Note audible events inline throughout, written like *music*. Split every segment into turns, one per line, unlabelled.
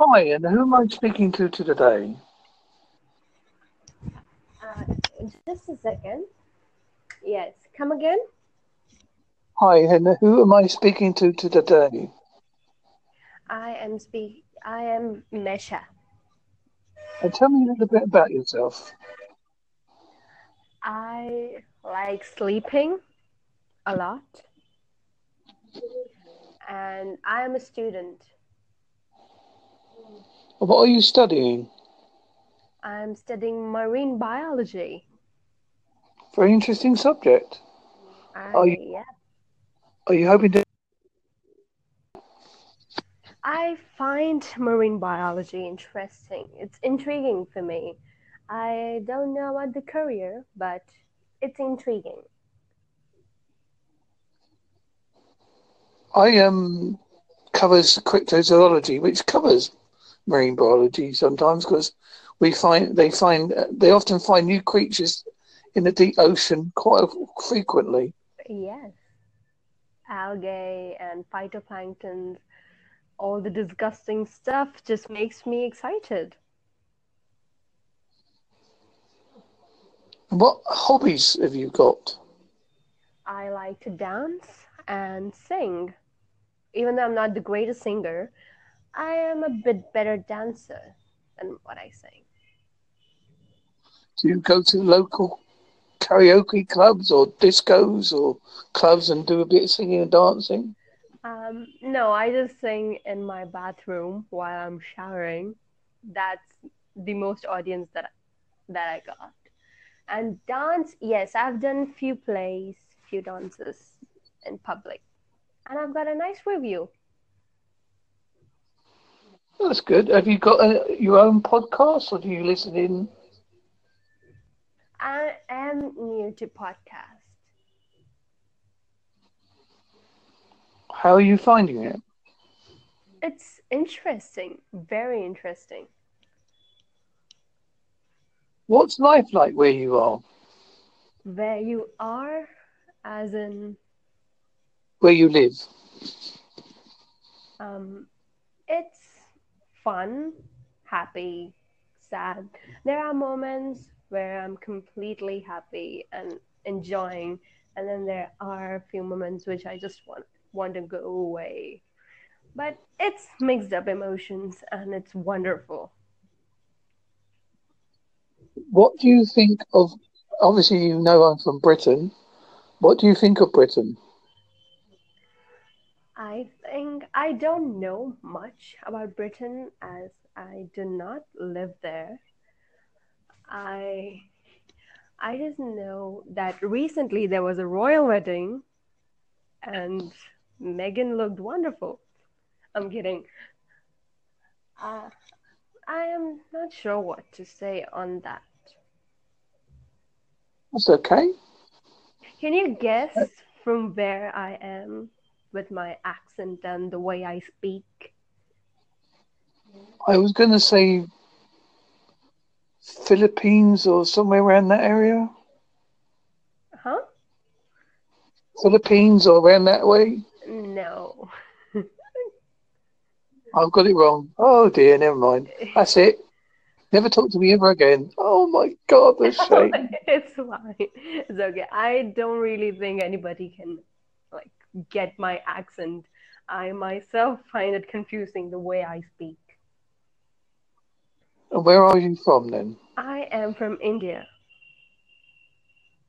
Hi, and who am I speaking to today?
Uh, just a second. Yes, come again.
Hi, and who am I speaking to today?
I am speak. I am Mesha.
And tell me a little bit about yourself.
I like sleeping a lot, and I am a student.
What are you studying?
I'm studying marine biology.
Very interesting subject.
I,
Are you-
yeah.
Are you hoping to?
I find marine biology interesting. It's intriguing for me. I don't know about the career, but it's intriguing.
I um covers cryptozoology, which covers marine biology sometimes because we find they find they often find new creatures in the deep ocean quite frequently.
Yes. Algae and phytoplankton, all the disgusting stuff just makes me excited.
What hobbies have you got?
I like to dance and sing. Even though I'm not the greatest singer, I am a bit better dancer than what I sing.
Do you go to local karaoke clubs or discos or clubs and do a bit of singing and dancing?
Um, no, I just sing in my bathroom while I'm showering. That's the most audience that that I got. And dance, yes, I've done few plays, few dances in public, and I've got a nice review.
That's good. Have you got a, your own podcast or do you listen in?
I am new to podcast.
How are you finding it?
It's interesting, very interesting.
What's life like where you are?
Where you are, as in,
Where you live?
um, it's fun, happy, sad. There are moments where I'm completely happy and enjoying, and then there are a few moments which I just want want to go away. But it's mixed up emotions, and it's wonderful.
What do you think of? Obviously, you know I'm from Britain. What do you think of Britain?
I think I don't know much about Britain as I do not live there. I I just know that recently there was a royal wedding and Meghan looked wonderful. I'm kidding. Uh, I am not sure what to say on that.
That's okay.
Can you guess from where I am with my accent and the way I speak?
I was going to say Philippines or somewhere around that area.
Huh?
Philippines or around that way.
No. *laughs*
I've got it wrong. Oh dear, never mind. That's it. Never talk to me ever again. Oh my god, the *laughs* oh, shame. *laughs*
it's fine. It's okay. I don't really think anybody can get my accent. I myself find it confusing the way I speak.
Where are you from then?
I am from India.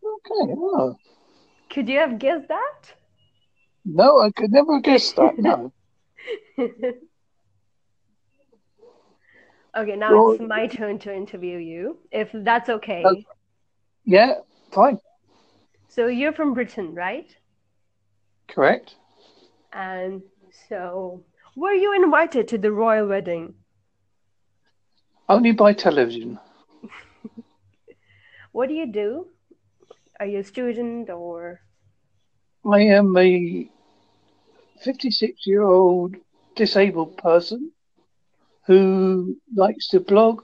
Okay. Oh.
Could you have guessed that?
No, I could never guess that. No. *laughs*
okay, now
Well-
it's my turn to interview you, if that's okay.
Okay. Yeah, fine.
So you're from Britain, right?
Correct.
And so were you invited to the royal wedding?
Only by television. *laughs*
What do you do? Are you a student or
I am a 56 year old disabled person who likes to blog,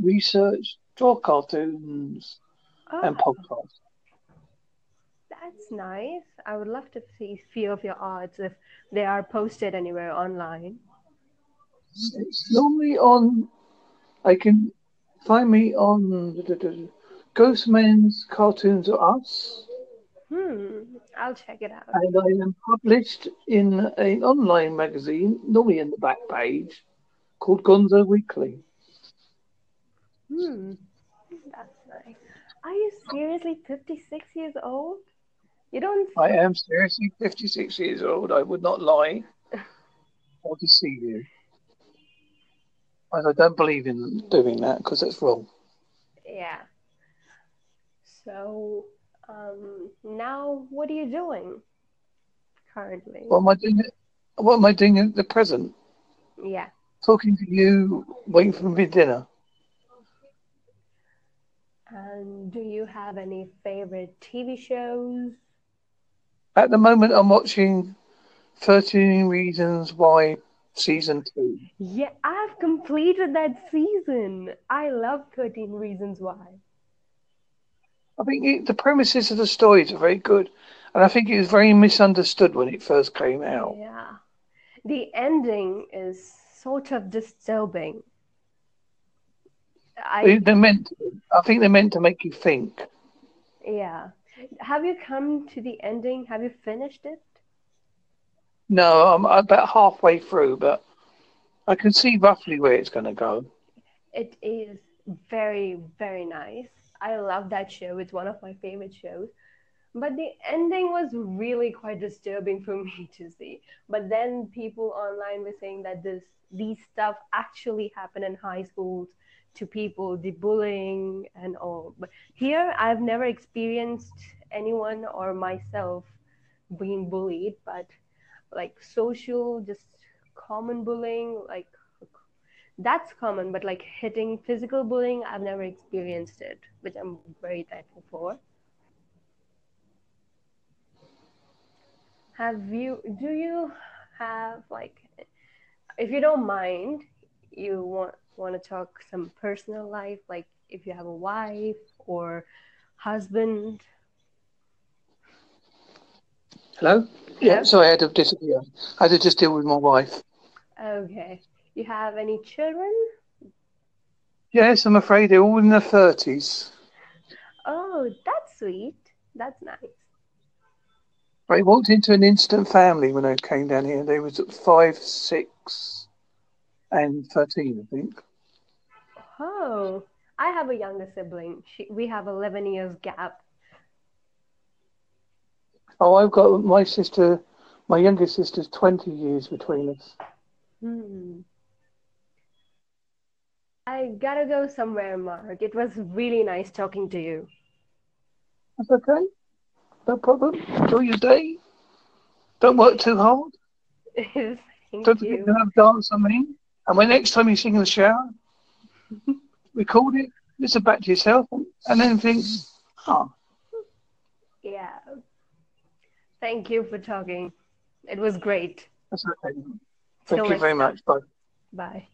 research, draw cartoons,
oh,
and ah. podcasts.
That's nice. I would love to see a few of your arts if they are posted anywhere online.
It's normally on. I can find me on Ghostman's Cartoons or Us,
Hmm. I'll check it out.
and I am published in an online magazine, normally in the back page, called Gonzo Weekly.
Hmm. That's nice. Are you seriously 56 years old? You don't.
I am seriously 56 years old. I would not lie or deceive you. I don't believe in doing that because it's wrong.
Yeah. So, um, now what are you doing currently?
What am I doing? What am I doing at the present?
yeah.
Talking to you, waiting for me dinner.
And do you have any favorite TV shows?
At the moment, I'm watching 13 Reasons Why season two.
Yeah, I've completed that season. I love 13 Reasons Why.
I think it, the premises of the stories are very good, and I think it was very misunderstood when it first came out.
Yeah. The ending is sort of disturbing. I
they're meant. To, I think they're meant to make you think.
yeah. Have you come to the ending? Have you finished it?
No, I'm about halfway through, but I can see roughly where it's going to go.
It is very, very nice. I love that show. It's one of my favorite shows. But the ending was really quite disturbing for *laughs* me to see. But then people online were saying that this these stuff actually happen in high schools to people, the bullying and all. But here I've never experienced anyone or myself being bullied, but like social, just common bullying, like that's common, but like hitting physical bullying, I've never experienced it, which I'm very thankful for. Have you, do you have like, if you don't mind, you want want to talk some personal life, like if you have a wife or husband?
Hello?
Yeah.
Yeah, sorry, I had to disappear. I had to just deal with my wife.
Okay. You have any children?
Yes, I'm afraid they're all in their 30s.
Oh, that's sweet. That's nice.
I walked into an instant family when I came down here. They was at five, six, and 13, I think.
Oh, I have a younger sibling. She, we have 11 years gap.
Oh, I've got my sister, my younger sister's 20 years between us.
Hmm. I gotta go somewhere, Mark. It was really nice talking to you.
That's okay. No problem. Enjoy your day. Don't work too hard. *laughs*
Thank
Don't
you.
have dance, I mean. And when next time you sing in the shower, record it, listen back to yourself, and then think, oh,
Yeah. Thank you for talking. It was great.
that's okay.
Till
Thank you very
time.
much. Bye.
Bye.